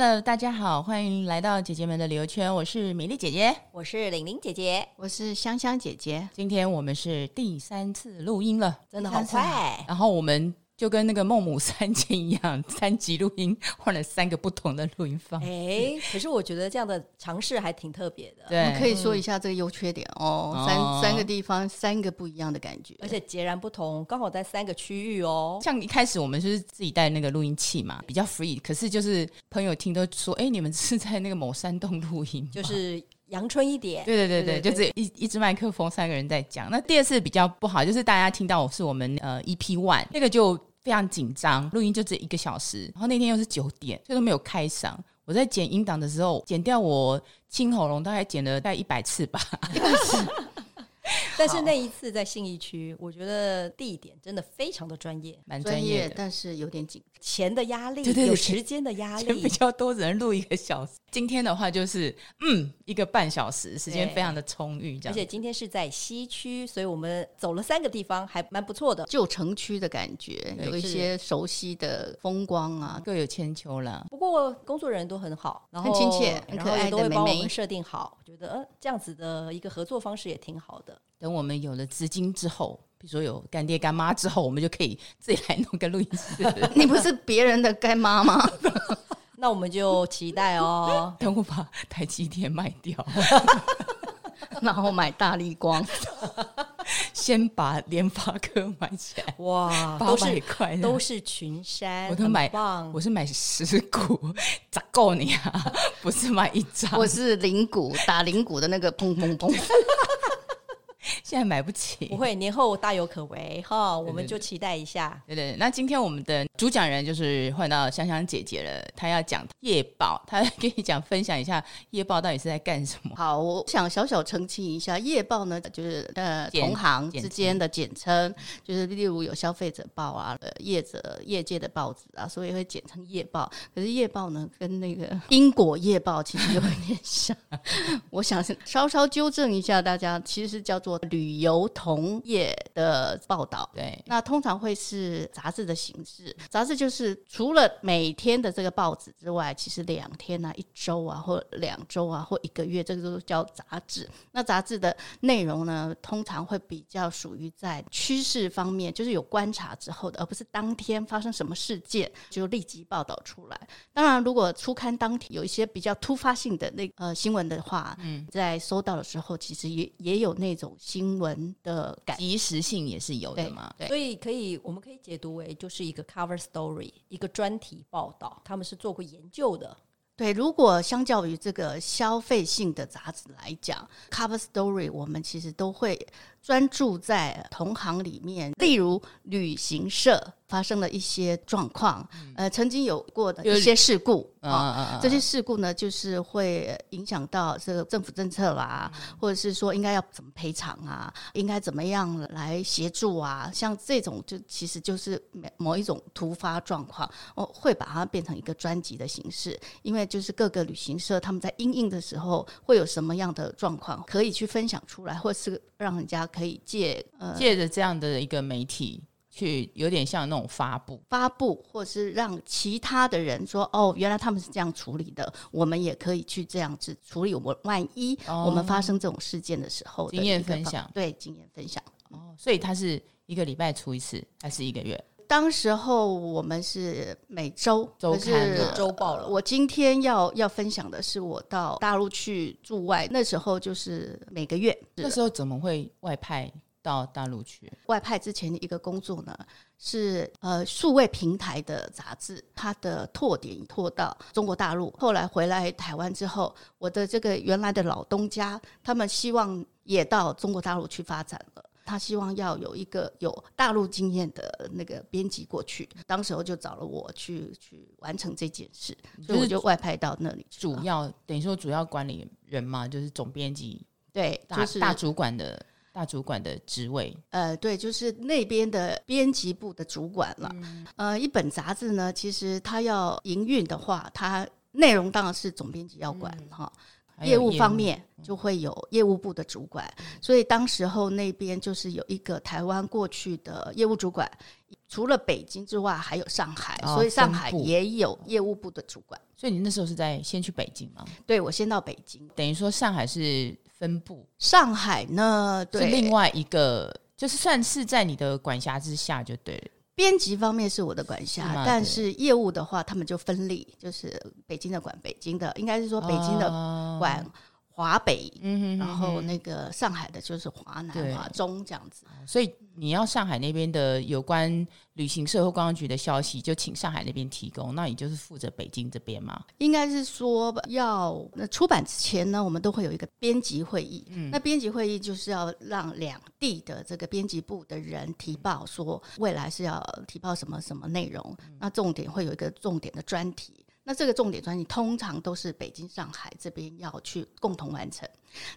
Hello，大家好，欢迎来到姐姐们的旅游圈。我是米粒姐姐，我是玲玲姐姐，我是香香姐姐。今天我们是第三次录音了，真的好快。然后我们。就跟那个孟母三迁一样，三级录音换了三个不同的录音方。哎，可是我觉得这样的尝试还挺特别的。对，我们可以说一下这个优缺点哦。嗯、三三个地方，三个不一样的感觉，而且截然不同，刚好在三个区域哦。像一开始我们就是自己带那个录音器嘛，比较 free。可是就是朋友听都说，哎，你们是在那个某山洞录音，就是阳春一点。对对对对，对对对就是一一支麦克风，三个人在讲。那第二次比较不好，就是大家听到我是我们呃 EP One 那个就。非常紧张，录音就只一个小时，然后那天又是九点，所以都没有开嗓。我在剪音档的时候，剪掉我清喉咙，大概剪了大概一百次吧。但是那一次在信义区，我觉得地点真的非常的专业，蛮专业，但是有点紧，钱的压力，有时间的压力，比较多只能录一个小时。今天的话就是，嗯，一个半小时，时间非常的充裕，这样。而且今天是在西区，所以我们走了三个地方，还蛮不错的，旧城区的感觉，有一些熟悉的风光啊，各有千秋了。不过工作人员都很好，然后很亲切，很可爱的妹妹，都会帮我们设定好，我觉得呃这样子的一个合作方式也挺好的。等我们有了资金之后，比如说有干爹干妈之后，我们就可以自己来弄个录音室。你不是别人的干妈吗？那我们就期待哦。等我把台积电卖掉，然后买大力光，先把联发科买起来。哇，八百块都是群山，我都买。我是买十股，咋够你啊？不是买一张，我是零股打零股的那个砰砰砰。现在买不起，不会，年后大有可为哈，我们就期待一下。对对，那今天我们的主讲人就是换到香香姐姐了，她要讲夜报，她跟你讲分享一下夜报到底是在干什么。好，我想小小澄清一下，夜报呢就是呃同行之间的简称，就是例如有消费者报啊，呃业者业界的报纸啊，所以会简称夜报。可是夜报呢，跟那个因果夜报其实有点像，我想稍稍纠正一下大家，其实是叫做。旅游同业的报道，对，那通常会是杂志的形式。杂志就是除了每天的这个报纸之外，其实两天啊、一周啊，或两周啊，或一个月，这个都叫杂志。那杂志的内容呢，通常会比较属于在趋势方面，就是有观察之后的，而不是当天发生什么事件就立即报道出来。当然，如果初刊当天有一些比较突发性的那呃新闻的话，嗯，在收到的时候，其实也也有那种。新闻的及时性也是有的嘛，对，所以可以，我们可以解读为就是一个 cover story，一个专题报道，他们是做过研究的。对，如果相较于这个消费性的杂志来讲，cover story 我们其实都会专注在同行里面，例如旅行社。发生了一些状况，呃，曾经有过的一些事故啊，这些事故呢，就是会影响到这个政府政策啦，或者是说应该要怎么赔偿啊，应该怎么样来协助啊，像这种就其实就是某一种突发状况，我会把它变成一个专辑的形式，因为就是各个旅行社他们在应应的时候会有什么样的状况可以去分享出来，或是让人家可以借呃借着这样的一个媒体。去有点像那种发布，发布，或是让其他的人说，哦，原来他们是这样处理的，我们也可以去这样子处理。我们万一我们发生这种事件的时候，经验分享，对，经验分享。哦，所以他是一个礼拜出一次，还是一个月？当时候我们是每周周刊、周报了。我今天要要分享的是，我到大陆去驻外，那时候就是每个月。那时候怎么会外派？到大陆去外派之前的一个工作呢，是呃数位平台的杂志，它的拓点拓到中国大陆。后来回来台湾之后，我的这个原来的老东家，他们希望也到中国大陆去发展了。他希望要有一个有大陆经验的那个编辑过去，当时候就找了我去去完成这件事，所以我就外派到那里。主要等于说主要管理人嘛，就是总编辑，对，就是大主管的。大主管的职位，呃，对，就是那边的编辑部的主管了。嗯、呃，一本杂志呢，其实它要营运的话，它内容当然是总编辑要管哈。嗯、业务方面就会有业务部的主管，嗯、所以当时候那边就是有一个台湾过去的业务主管，除了北京之外，还有上海，哦、所以上海也有业务部的主管。所以你那时候是在先去北京吗？对，我先到北京，等于说上海是分部，上海呢，对，是另外一个，就是算是在你的管辖之下就对了。编辑方面是我的管辖，是但是业务的话，他们就分立，就是北京的管北京的，应该是说北京的管华北，嗯哼，然后那个上海的就是华南、华中这样子。所以你要上海那边的有关旅行社或观光局的消息，就请上海那边提供。那你就是负责北京这边吗？应该是说要那出版之前呢，我们都会有一个编辑会议。嗯，那编辑会议就是要让两地的这个编辑部的人提报说未来是要提报什么什么内容。那重点会有一个重点的专题。那这个重点专题通常都是北京、上海这边要去共同完成。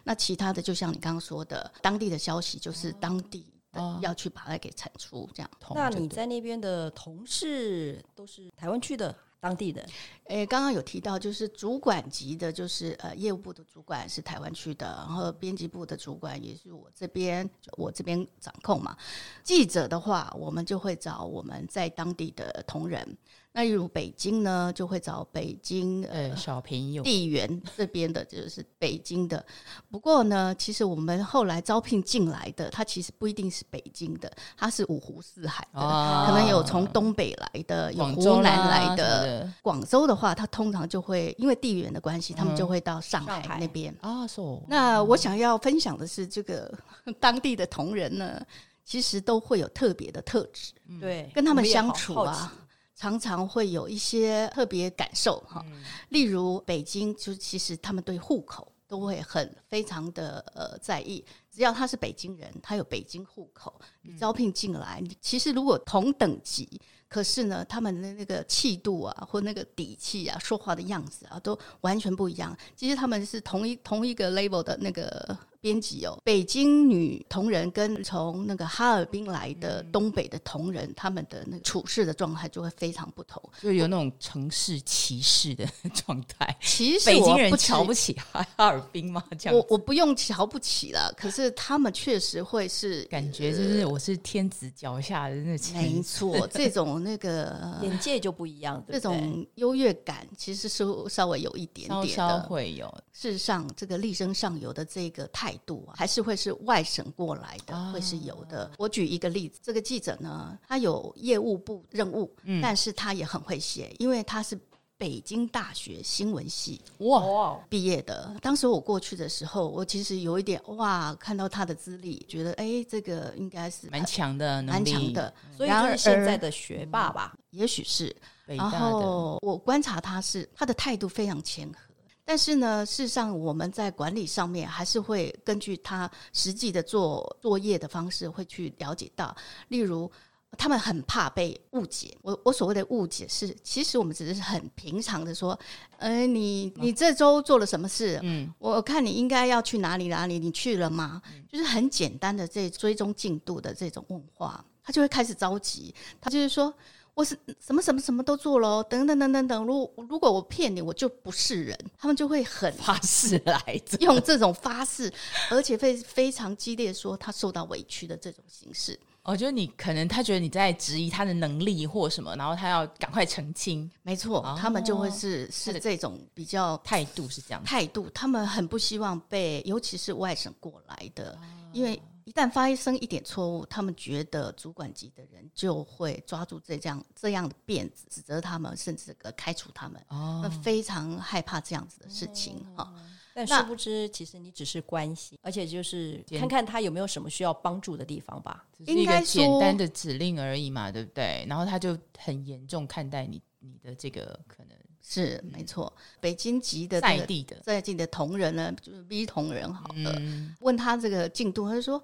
那其他的就像你刚刚说的，当地的消息就是当地的要去把它给产出这样。那你在那边的同事都是台湾区的？当地的，诶，刚刚有提到，就是主管级的，就是呃，业务部的主管是台湾区的，然后编辑部的主管也是我这边，我这边掌控嘛。记者的话，我们就会找我们在当地的同仁。那例如北京呢，就会找北京呃小朋友地缘这边的，就是北京的。不过呢，其实我们后来招聘进来的，他其实不一定是北京的，他是五湖四海的，哦、可能有从东北来的，有湖南来的。广州的话，他通常就会因为地缘的关系，他们就会到上海那边啊。是、嗯、那我想要分享的是，这个 当地的同仁呢，其实都会有特别的特质，对，跟他们相处啊。常常会有一些特别感受哈，例如北京，就其实他们对户口都会很非常的呃在意，只要他是北京人，他有北京户口，你招聘进来，你其实如果同等级，可是呢，他们的那个气度啊，或那个底气啊，说话的样子啊，都完全不一样。其实他们是同一同一个 level 的那个。编辑哦，北京女同仁跟从那个哈尔滨来的东北的同仁，他们的那个处事的状态就会非常不同，就有那种城市歧视的状态。其实北京人瞧不起哈尔滨吗？这样我我不用瞧不起了，可是他们确实会是感觉就是我是天子脚下的那种。没错，这种那个 眼界就不一样，这种优越感其实是稍微有一点点的，稍稍会有。事实上，这个力争上游的这个态。态度啊，还是会是外省过来的，啊、会是有的。我举一个例子，这个记者呢，他有业务部任务，嗯、但是他也很会写，因为他是北京大学新闻系哇毕业的。当时我过去的时候，我其实有一点哇，看到他的资历，觉得哎，这个应该是蛮强的，蛮强的。所以就是现在的学霸吧，也许是。然后我观察他是他的态度非常谦和。但是呢，事实上我们在管理上面还是会根据他实际的做作业的方式，会去了解到，例如他们很怕被误解。我我所谓的误解是，其实我们只是很平常的说，呃，你你这周做了什么事？嗯，我看你应该要去哪里哪里，你去了吗？就是很简单的这追踪进度的这种问话，他就会开始着急，他就是说。我是什么什么什么都做了，等等等等等。如果如果我骗你，我就不是人。他们就会很发誓来着，用这种发誓，而且会非常激烈说他受到委屈的这种形式。我觉得你可能他觉得你在质疑他的能力或什么，然后他要赶快澄清。没错，哦、他们就会是是这种比较态度是这样态度，他们很不希望被，尤其是外省过来的，哦、因为。一旦发生一点错误，他们觉得主管级的人就会抓住这样这样的辫子，指责他们，甚至开除他们。哦，非常害怕这样子的事情哈。哦、但殊不知，其实你只是关心，而且就是看看他有没有什么需要帮助的地方吧。应该简单的指令而已嘛，对不对？然后他就很严重看待你你的这个可能。是没错，北京籍的在地的在地的同仁呢，就是 B 同仁好了，嗯、问他这个进度，他就说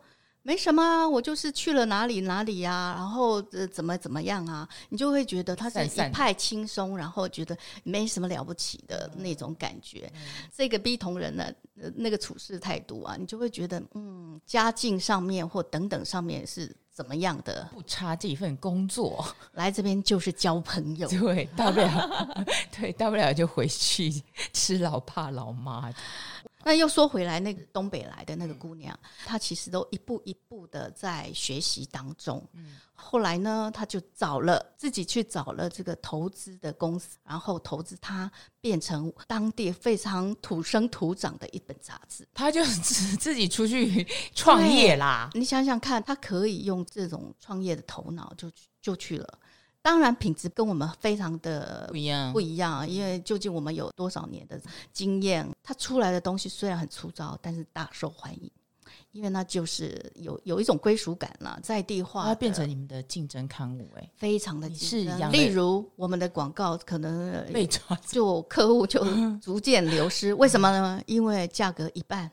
没什么啊，我就是去了哪里哪里呀、啊，然后呃怎么怎么样啊，你就会觉得他是一派轻松，然后觉得没什么了不起的那种感觉。嗯、这个 B 同仁呢，那个处事态度啊，你就会觉得嗯，家境上面或等等上面是。怎么样的不差这一份工作，来这边就是交朋友，对，大不了 对，大不了就回去吃老爸老妈。那又说回来，那个东北来的那个姑娘，她其实都一步一步的在学习当中。嗯，后来呢，她就找了自己去找了这个投资的公司，然后投资她变成当地非常土生土长的一本杂志。她就自自己出去创业啦。你想想看，她可以用这种创业的头脑就就去了。当然，品质跟我们非常的不一样，不一样。因为究竟我们有多少年的经验，它出来的东西虽然很粗糙，但是大受欢迎。因为那就是有有一种归属感了，在地化，它变成你们的竞争刊物，哎，非常的是一样。例如，我们的广告可能被抓，就客户就逐渐流失。为什么呢？因为价格一半。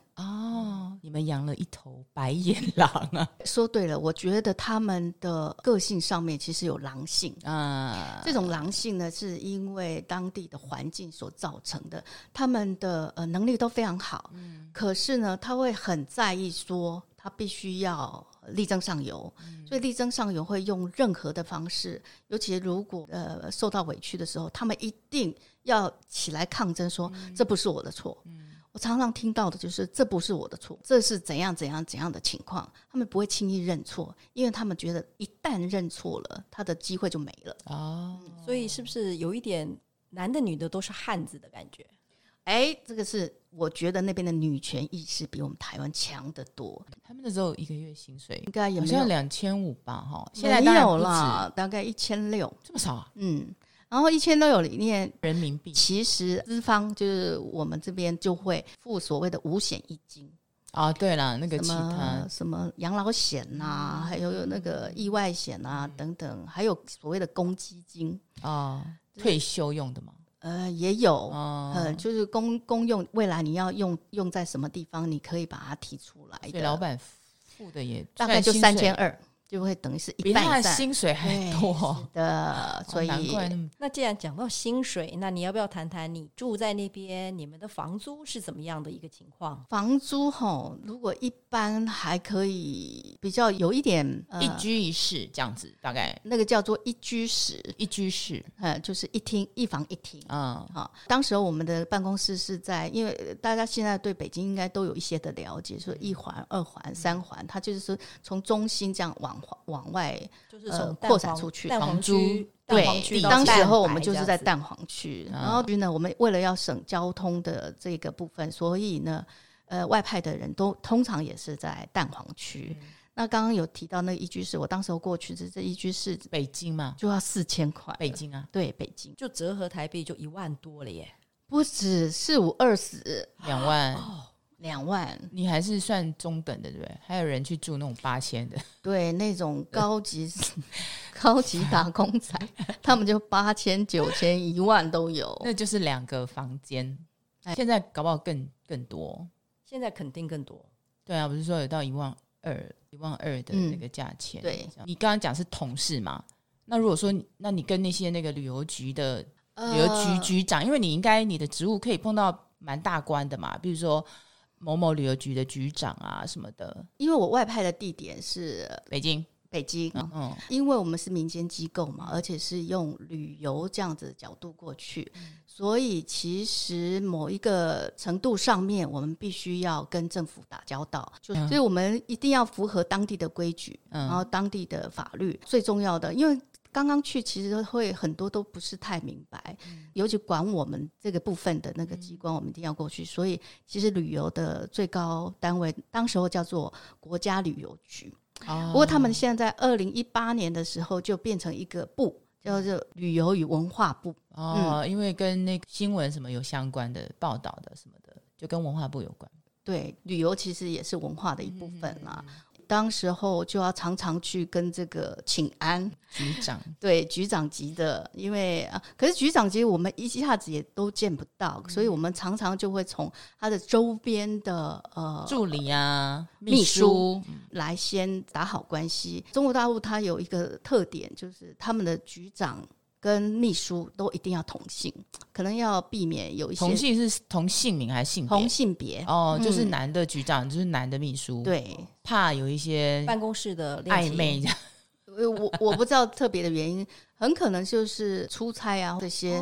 们养了一头白眼狼啊！说对了，我觉得他们的个性上面其实有狼性啊。这种狼性呢，是因为当地的环境所造成的。他们的呃能力都非常好，嗯，可是呢，他会很在意说他必须要力争上游，嗯，所以力争上游会用任何的方式，尤其如果呃受到委屈的时候，他们一定要起来抗争说，说，嗯，这不是我的错。嗯我常常听到的就是这不是我的错，这是怎样怎样怎样的情况。他们不会轻易认错，因为他们觉得一旦认错了，他的机会就没了。哦，所以是不是有一点男的女的都是汉子的感觉？哎，这个是我觉得那边的女权意识比我们台湾强得多。他们那时候一个月薪水应该也没有两千五吧？哈，现在没有了，大概一千六，这么少啊？嗯。然后一千都有里面人民币，其实资方就是我们这边就会付所谓的五险一金啊。对了，那个其他什么养老险呐、啊，嗯、还有那个意外险啊、嗯、等等，还有所谓的公积金啊，退休用的吗？呃，也有，嗯、呃，就是公公用，未来你要用用在什么地方，你可以把它提出来的。所以老板付的也大概就三千二。就会等于是一半，比他的薪水还多的，所以。那既然讲到薪水，那你要不要谈谈你住在那边，你们的房租是怎么样的一个情况？房租吼，如果一般还可以，比较有一点一居一室这样子，大概那个叫做一居室，一居室，呃，就是一厅一房一厅啊。好，当时候我们的办公室是在，因为大家现在对北京应该都有一些的了解，说一环、二环、三环，它就是说从中心这样往。往外就是从扩散出去，房租对。当时候我们就是在蛋黄区，然后呢，我们为了要省交通的这个部分，所以呢，呃，外派的人都通常也是在蛋黄区。那刚刚有提到那个一居室，我当时候过去这这一居室，北京嘛，就要四千块。北京啊，对，北京就折合台币就一万多了耶，不止四五二十两万。两万，你还是算中等的，对不对？还有人去住那种八千的，对，那种高级 高级打工仔，他们就八千、九千、一万都有。那就是两个房间，现在搞不好更更多。现在肯定更多。对啊，不是说有到一万二、一万二的那个价钱。嗯、对，你刚刚讲是同事嘛？那如果说，那你跟那些那个旅游局的旅游局局长，呃、因为你应该你的职务可以碰到蛮大官的嘛，比如说。某某旅游局的局长啊，什么的，因为我外派的地点是北京，北京，嗯，因为我们是民间机构嘛，而且是用旅游这样子的角度过去，嗯、所以其实某一个程度上面，我们必须要跟政府打交道，就所以我们一定要符合当地的规矩，嗯、然后当地的法律最重要的，因为。刚刚去，其实会很多都不是太明白，嗯、尤其管我们这个部分的那个机关，我们一定要过去。嗯、所以，其实旅游的最高单位，当时候叫做国家旅游局。哦、不过，他们现在在二零一八年的时候就变成一个部，叫做旅游与文化部。哦，嗯、因为跟那个新闻什么有相关的报道的什么的，就跟文化部有关。对，旅游其实也是文化的一部分啦。嗯当时候就要常常去跟这个请安局长，对局长级的，因为啊，可是局长级我们一下子也都见不到，嗯、所以我们常常就会从他的周边的呃助理啊、秘书来先打好关系。中国大陆它有一个特点，就是他们的局长。跟秘书都一定要同姓，可能要避免有一些同姓是同姓名还是性别？同性别哦，就是男的局长，嗯、就是男的秘书。对，怕有一些办公室的暧昧这样。我我不知道特别的原因，很可能就是出差啊这些，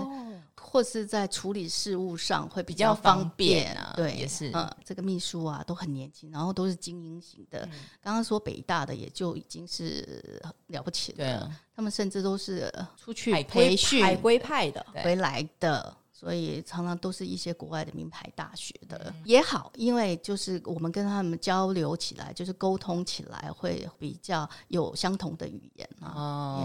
或是在处理事务上会比比较较方方便啊对，也是嗯，这个秘书啊都很年轻，然后都是精英型的。嗯刚刚说北大的也就已经是了不起了，他们甚至都是出去培训海归派的，回来的。所以常常都是一些国外的名牌大学的、嗯也好，因为就是我们跟他们交流起来，就是沟通起来会比较有相同的语言啊。哦，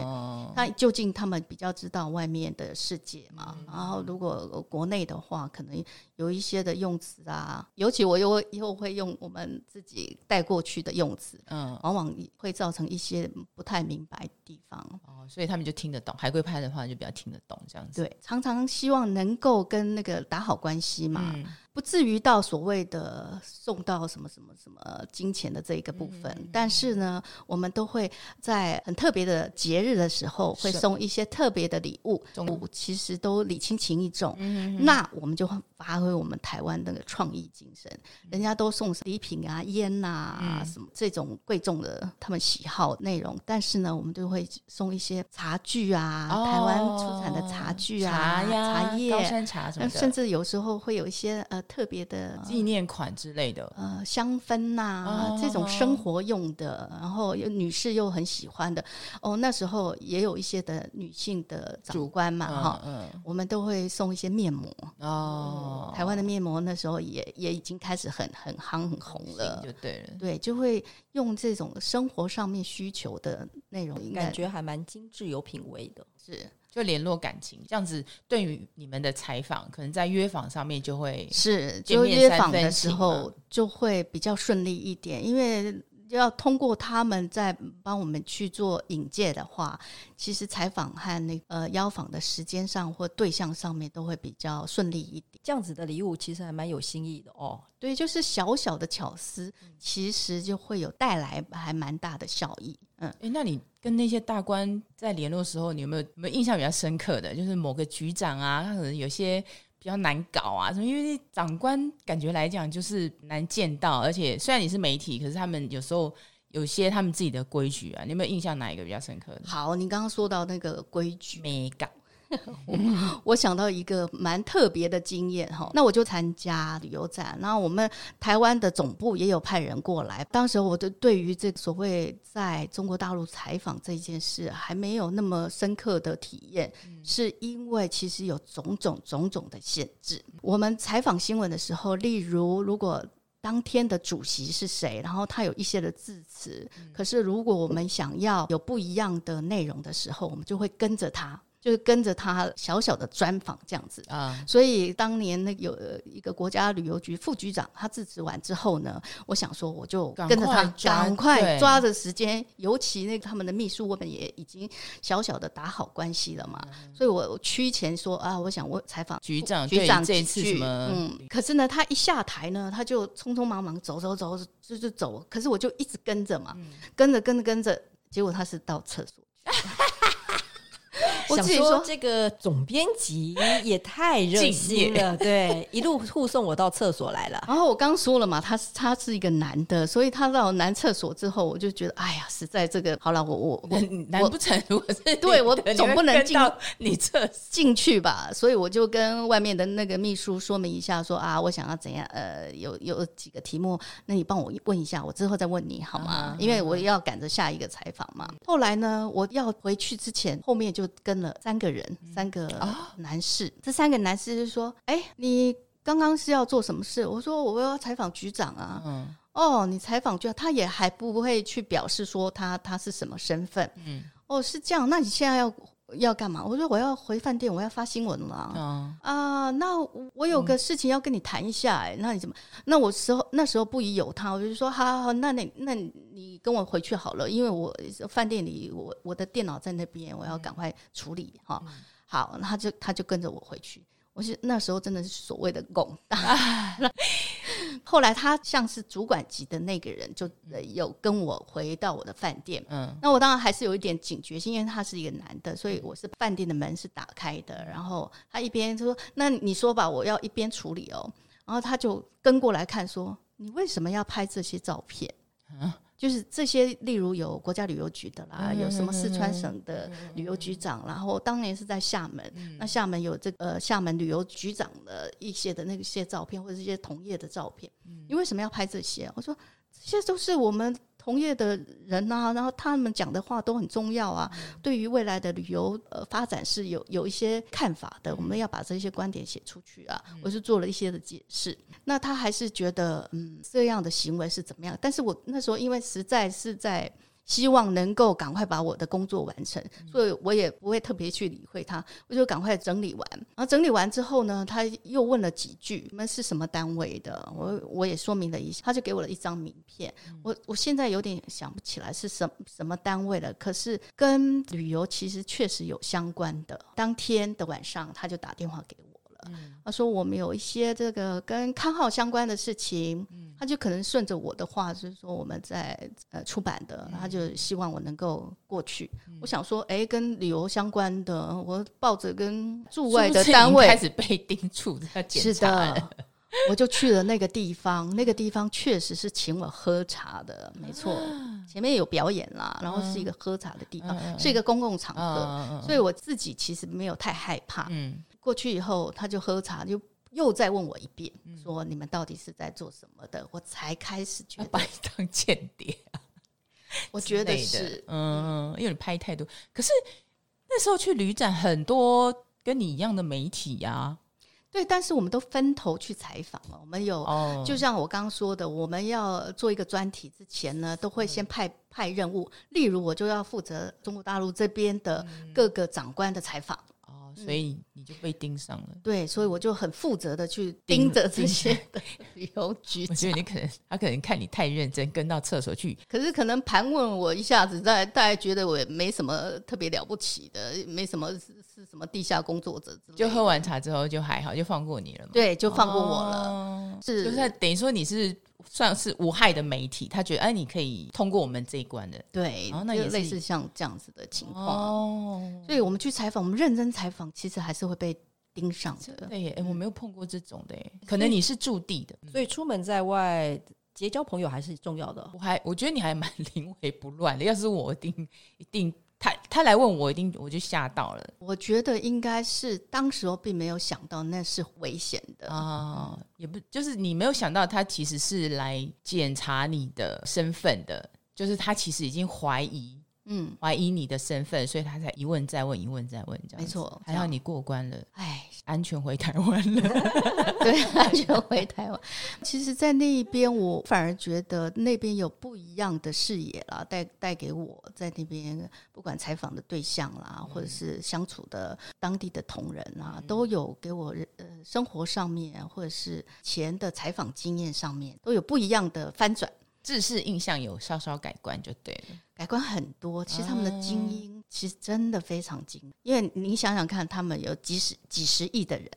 那究竟他们比较知道外面的世界嘛？嗯然后如果国内的话，可能有一些的用词啊，尤其我又以后会用我们自己带过去的用词，嗯，往往会造成一些不太明白的地方。哦，所以他们就听得懂，海归派的话就比较听得懂这样子。对，常常希望能够跟那个打好关系嘛。嗯不至于到所谓的送到什么什么什么金钱的这一个部分，嗯但是呢，我们都会在很特别的节日的时候，会送一些特别的礼物中，其实都礼轻情意重。嗯那我们就会发挥我们台湾那个创意精神，人家都送礼品啊、烟呐、什么这种贵重的他们喜好内容，但是呢，我们都会送一些茶具啊，哦台湾出产的茶具啊、茶呀、茶叶。高山茶什么的，甚至有时候会有一些呃特别的纪念款之类的。呃香氛呐、哦。这种生活用的，然后又女士又很喜欢的。哦。那时候也有一些的女性的长官嘛哈、嗯。我们都会送一些面膜。嗯哦，台湾的面膜那时候也也已经开始很很夯很红了，就对了。对，就会用这种生活上面需求的内容，感觉还蛮精致有品味的。是就联络感情，这样子对于你们的采访，可能在约访上面就会是，就约访的时候就会比较顺利一点，因为要通过他们在帮我们去做引介的话，其实采访和那个呃邀访的时间上或对象上面都会比较顺利一点。这样子的礼物其实还蛮有新意的哦。对，就是小小的巧思，其实就会有带来还蛮大的效益。嗯，哎，那你跟那些大官在联络的时候，你有没有有没有印象比较深刻的？就是某个局长啊，他可能有些比较难搞啊，什么？因为长官感觉来讲就是难见到，而且虽然你是媒体，可是他们有时候有些他们自己的规矩啊，你有没有印象哪一个比较深刻的？好，你刚刚说到那个规矩，美感 我想到一个蛮特别的经验哈，那我就参加旅游展，然后我们台湾的总部也有派人过来。当时我就对于这个所谓在中国大陆采访这件事还没有那么深刻的体验，是因为其实有种种种种的限制。我们采访新闻的时候，例如如果当天的主席是谁，然后他有一些的致辞，可是如果我们想要有不一样的内容的时候，我们就会跟着他。就是跟着他小小的专访这样子啊，所以当年那有一个国家旅游局副局长，他致辞完之后呢，我想说我就跟着他，赶快抓着时间，尤其那个他们的秘书，我们也已经小小的打好关系了嘛，嗯、所以我趋前说啊，我想我采访局长，局长这次什么？嗯，可是呢，他一下台呢，他就匆匆忙忙走走走，就就走，可是我就一直跟着嘛，嗯、跟着跟着跟着，结果他是到厕所。我自己说，这个总编辑也太热心了，对，一路护送我到厕所来了。然后我刚说了嘛，他是他是一个男的，所以他到男厕所之后，我就觉得，哎呀，实在这个好了，我我 我难不成如果是对我总不能进到你厕进去吧？所以我就跟外面的那个秘书说明一下说，说啊，我想要怎样，呃，有有几个题目，那你帮我问一下，我之后再问你好吗？嗯、因为我要赶着下一个采访嘛。嗯、后来呢，我要回去之前，后面就跟了三个人，三个男士。这三个男士就说：“哎，你刚刚是要做什么事？”我说：“我要采访局长啊。嗯”哦，你采访局长，他也还不会去表示说他他是什么身份。嗯，哦，是这样。那你现在要要干嘛？我说我要回饭店，我要发新闻了。嗯、啊，那我有个事情要跟你谈一下。哎，那你怎么？那我时候那时候不疑有他，我就说：“好好好，那你那你。”跟我回去好了，因为我饭店里我我的电脑在那边，我要赶快处理哈。嗯、好，他就他就跟着我回去。我是那时候真的是所谓的拱大。啊、后来他像是主管级的那个人，就有跟我回到我的饭店。嗯，那我当然还是有一点警觉性，因为他是一个男的，所以我是饭店的门是打开的。然后他一边就说：“那你说吧，我要一边处理哦。”然后他就跟过来看说：“你为什么要拍这些照片？”啊就是这些，例如有国家旅游局的啦，嗯、有什么四川省的旅游局长，嗯、然后当年是在厦门，嗯、那厦门有这个呃厦门旅游局长的一些的那些照片，或者是一些同业的照片。嗯、你为什么要拍这些？我说这些都是我们。同业的人啊，然后他们讲的话都很重要啊，嗯、对于未来的旅游呃发展是有有一些看法的，嗯、我们要把这些观点写出去啊。嗯、我是做了一些的解释，那他还是觉得嗯这样的行为是怎么样？但是我那时候因为实在是在。希望能够赶快把我的工作完成，所以我也不会特别去理会他，我就赶快整理完。然后整理完之后呢，他又问了几句：“你们是什么单位的？”我我也说明了一下，他就给我了一张名片。我我现在有点想不起来是什么什么单位了，可是跟旅游其实确实有相关的。当天的晚上，他就打电话给我。嗯、他说我们有一些这个跟刊号相关的事情，嗯、他就可能顺着我的话，就是说我们在呃出版的，嗯、他就希望我能够过去。嗯、我想说，哎，跟旅游相关的，我抱着跟驻外的单位开始被叮嘱要检查，是的，我就去了那个地方。那个地方确实是请我喝茶的，没错，啊、前面有表演啦，然后是一个喝茶的地方，嗯、是一个公共场合，嗯嗯、所以我自己其实没有太害怕。嗯。过去以后，他就喝茶，就又再问我一遍，嗯、说你们到底是在做什么的？我才开始觉得把你当间谍啊，我觉得是，嗯，因为你拍太多。可是那时候去旅展，很多跟你一样的媒体呀、啊，对，但是我们都分头去采访了。我们有，哦、就像我刚刚说的，我们要做一个专题之前呢，都会先派派任务。例如，我就要负责中国大陆这边的各个长官的采访。嗯所以你就被盯上了，对，所以我就很负责的去盯着这些的 旅游局。我觉得你可能他可能看你太认真，跟到厕所去。可是可能盘问我一下子，大大家觉得我也没什么特别了不起的，没什么是是什么地下工作者之类的。就喝完茶之后就还好，就放过你了嘛。对，就放过我了。哦、是，就是等于说你是。算是无害的媒体，他觉得哎，你可以通过我们这一关的，对，然后那也类似像这样子的情况。哦，所以我们去采访，我们认真采访，其实还是会被盯上的。对，哎，我没有碰过这种的，可能你是驻地的，所以出门在外结交朋友还是重要的。我还我觉得你还蛮 临危不乱的，要是我一定一定。他他来问我，一定我就吓到了。我觉得应该是当时候并没有想到那是危险的啊，也不就是你没有想到他其实是来检查你的身份的，就是他其实已经怀疑。嗯，怀疑你的身份，所以他才一问再问，一问再问，这样没错。还好你过关了，哎，安全回台湾了。对，安全回台湾。其实，在那一边，我反而觉得那边有不一样的视野啦，带带给我在那边不管采访的对象啦，或者是相处的当地的同仁啊，都有给我呃生活上面或者是前的采访经验上面都有不一样的翻转。制式印象有稍稍改观就对了，改观很多。其实他们的精英其实真的非常精，因为你想想看，他们有几十几十亿的人，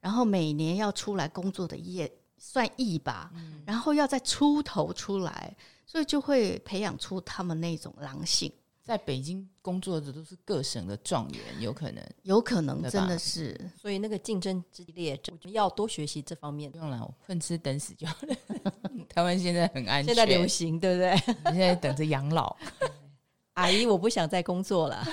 然后每年要出来工作的业算亿吧，嗯、然后要再出头出来，所以就会培养出他们那种狼性。在北京工作的都是各省的状元，有可能，有可能真的是，所以那个竞争激烈，我觉得要多学习这方面。不用了，混吃等死就好了。台湾现在很安全，现在流行，对不对？你现在等着养老，阿姨，我不想再工作了。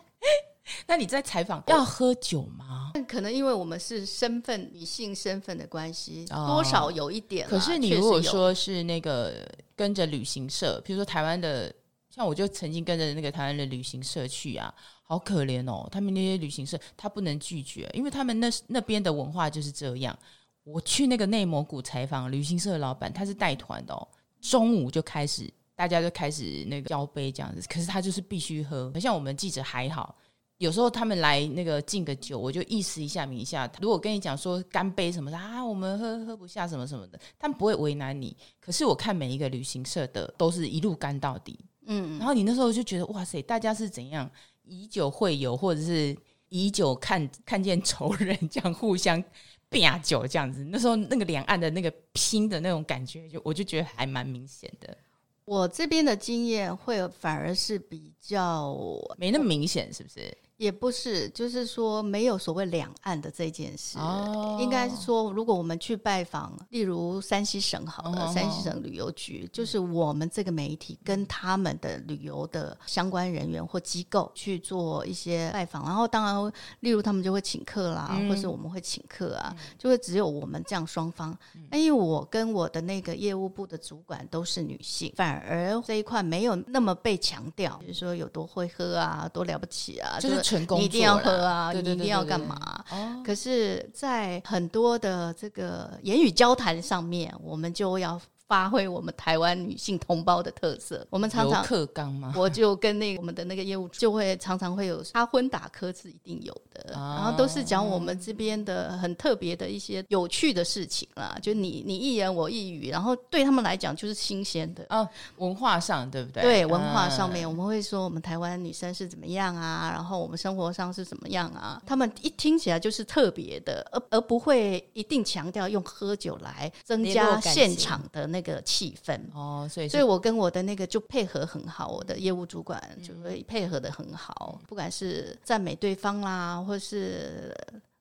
那你在采访要喝酒吗？可能因为我们是身份女性身份的关系，多少有一点。可是你如果说是那个跟着旅行社，比如说台湾的。像我就曾经跟着那个台湾的旅行社去啊，好可怜哦。他们那些旅行社，他不能拒绝，因为他们那那边的文化就是这样。我去那个内蒙古采访旅行社老板，他是带团的哦，中午就开始，大家就开始那个交杯这样子。可是他就是必须喝。像我们记者还好，有时候他们来那个敬个酒，我就意思一下、名一下。如果跟你讲说干杯什么的啊，我们喝喝不下什么什么的，他们不会为难你。可是我看每一个旅行社的都是一路干到底。嗯，然后你那时候就觉得哇塞，大家是怎样以酒会友，或者是以酒看看见仇人，这样互相拼酒这样子。那时候那个两岸的那个拼的那种感觉，就我就觉得还蛮明显的。我这边的经验会反而是比较没那么明显，是不是？也不是，就是说没有所谓两岸的这件事，哦、应该是说，如果我们去拜访，例如山西省好了，哦、山西省旅游局，就是我们这个媒体跟他们的旅游的相关人员或机构去做一些拜访，然后当然，例如他们就会请客啦，嗯、或是我们会请客啊，嗯、就会只有我们这样双方。那、嗯、因为我跟我的那个业务部的主管都是女性，反而这一块没有那么被强调，比如说有多会喝啊，多了不起啊，就是。你一定要喝啊！你一定要干嘛？可是，在很多的这个言语交谈上面，我们就要。发挥我们台湾女性同胞的特色，我们常常课纲吗？我就跟那个我们的那个业务就会常常会有插诨打科是一定有的，啊、然后都是讲我们这边的很特别的一些有趣的事情啦。就你你一言我一语，然后对他们来讲就是新鲜的啊。文化上对不对？对，文化上面我们会说我们台湾女生是怎么样啊，然后我们生活上是怎么样啊？他们一听起来就是特别的，而而不会一定强调用喝酒来增加现场的那个。那个气氛。哦，所以所以我跟我的那个就配合很好，我的业务主管就会配合的很好，嗯、不管是赞美对方啦，或是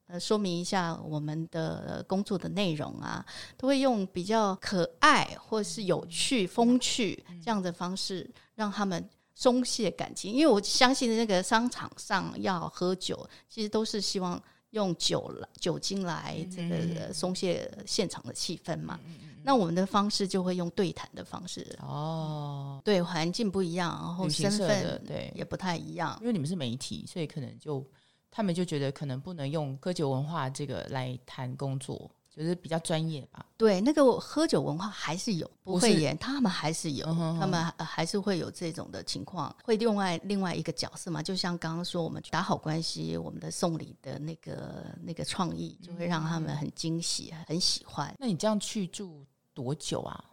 呃说明一下我们的工作的内容啊，都会用比较可爱或是有趣、风趣这样的方式让他们松懈感情，因为我相信那个商场上要喝酒，其实都是希望用酒来酒精来这个松懈现场的气氛嘛。嗯那我们的方式就会用对谈的方式。哦，对，环境不一样，然后身份对。也不太一样，因为你们是媒体，所以可能就他们就觉得可能不能用喝酒文化这个来谈工作，就是比较专业吧。对，那个喝酒文化还是有，不会演，他们还是有，他们还是会有这种的情况，会另外另外一个角色嘛，就像刚刚说我们打好关系，我们的送礼的那个那个创意就会让他们很惊喜，很喜欢。那你这样去住多久啊？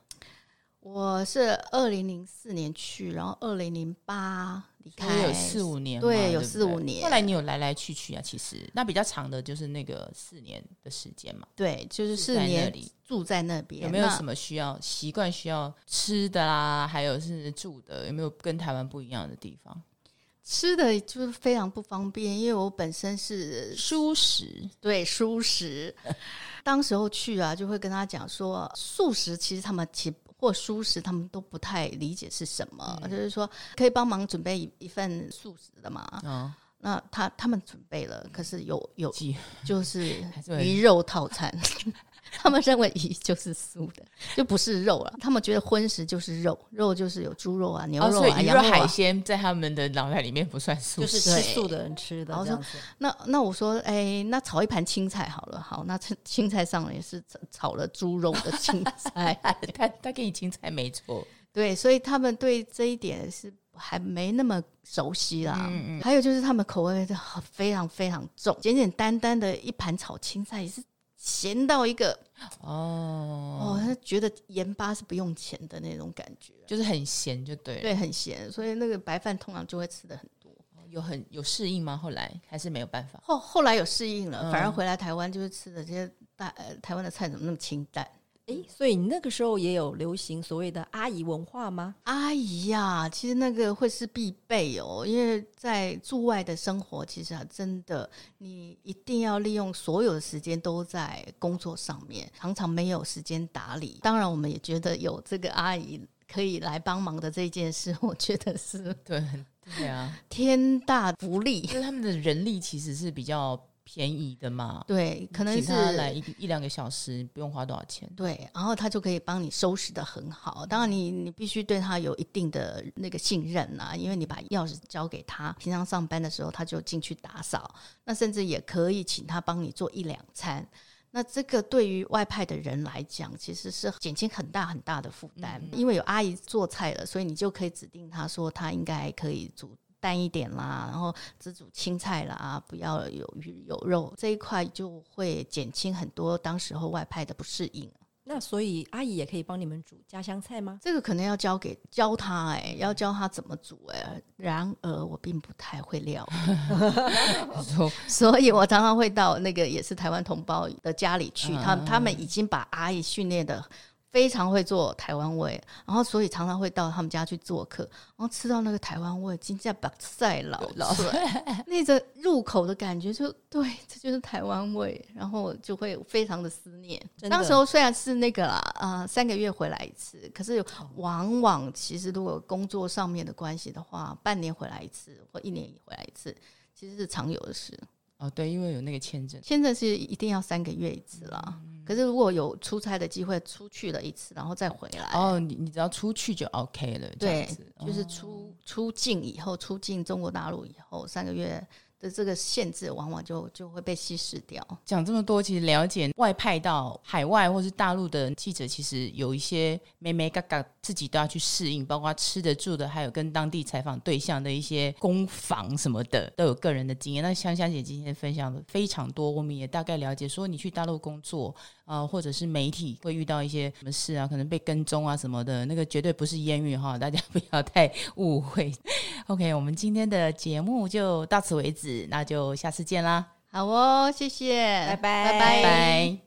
我是二零零四年去，然后二零零八离开，有四五年，对，有四五年。后来你有来来去去啊？其实那比较长的就是那个四年的时间嘛。对，就是四年住在那边，有没有什么需要习惯需要吃的啦？还有是住的，有没有跟台湾不一样的地方？吃的就是非常不方便，因为我本身是素食，对，素食。当时候去啊，就会跟他讲说，素食其实他们其或素食他们都不太理解是什么，嗯、就是说可以帮忙准备一一份素食的嘛。哦、那他他们准备了，可是有有就是 鱼肉套餐。他们认为鱼就是素的，就不是肉了。他们觉得荤食就是肉，肉就是有猪肉啊、牛肉啊、羊肉、海鲜，在他们的脑袋里面不算素，就是吃素的人吃的。然后说，那那我说，哎，那炒一盘青菜好了，好，那青菜上也是炒了猪肉的青菜。他他给你青菜没错，对，所以他们对这一点是还没那么熟悉啦。嗯嗯。还有就是他们口味非常非常重，简简单单的一盘炒青菜也是。咸到一个哦哦，他觉得盐巴是不用钱的那种感觉，就是很咸就对了，对，很咸，所以那个白饭通常就会吃的很多。有很有适应吗？后来还是没有办法？后后来有适应了，反而回来台湾就是吃的这些大呃台湾的菜怎么那么清淡？诶，所以你那个时候也有流行所谓的阿姨文化吗？阿姨呀、啊，其实那个会是必备哦，因为在驻外的生活，其实啊，真的你一定要利用所有的时间都在工作上面，常常没有时间打理。当然，我们也觉得有这个阿姨可以来帮忙的这件事，我觉得是对对啊，天大福利。就是他们的人力其实是比较。便宜的嘛，对，可能是他来一一两个小时，不用花多少钱，对，然后他就可以帮你收拾的很好。当然你，你你必须对他有一定的那个信任啊，因为你把钥匙交给他，平常上班的时候他就进去打扫，那甚至也可以请他帮你做一两餐。那这个对于外派的人来讲，其实是减轻很大很大的负担，嗯、因为有阿姨做菜了，所以你就可以指定他说他应该可以煮。淡一点啦，然后只煮青菜啦，不要有鱼有肉，这一块就会减轻很多当时候外派的不适应。那所以阿姨也可以帮你们煮家乡菜吗？这个可能要教给教他哎、欸，要教他怎么煮哎、欸。然而我并不太会料理，所以我常常会到那个也是台湾同胞的家里去，他他们已经把阿姨训练的。非常会做台湾味，然后所以常常会到他们家去做客，然后吃到那个台湾味，金价白菜老老 那个入口的感觉就对，这就是台湾味，然后就会非常的思念。当时候虽然是那个啊、呃，三个月回来一次，可是往往其实如果工作上面的关系的话，半年回来一次或一年回来一次，其实是常有的事。哦，对，因为有那个签证，签证是一定要三个月一次啦。嗯、可是如果有出差的机会，出去了一次，然后再回来，哦，你你只要出去就 OK 了，对，就是出、哦、出境以后，出境中国大陆以后三个月。的这个限制往往就就会被稀释掉。讲这么多，其实了解外派到海外或是大陆的记者，其实有一些妹妹嘎嘎自己都要去适应，包括吃的住的，还有跟当地采访对象的一些攻防什么的，都有个人的经验。那香香姐今天分享的非常多，我们也大概了解，说你去大陆工作啊、呃，或者是媒体会遇到一些什么事啊，可能被跟踪啊什么的，那个绝对不是艳遇哈，大家不要太误会。OK，我们今天的节目就到此为止。那就下次见啦！好哦，谢谢，拜拜，拜拜。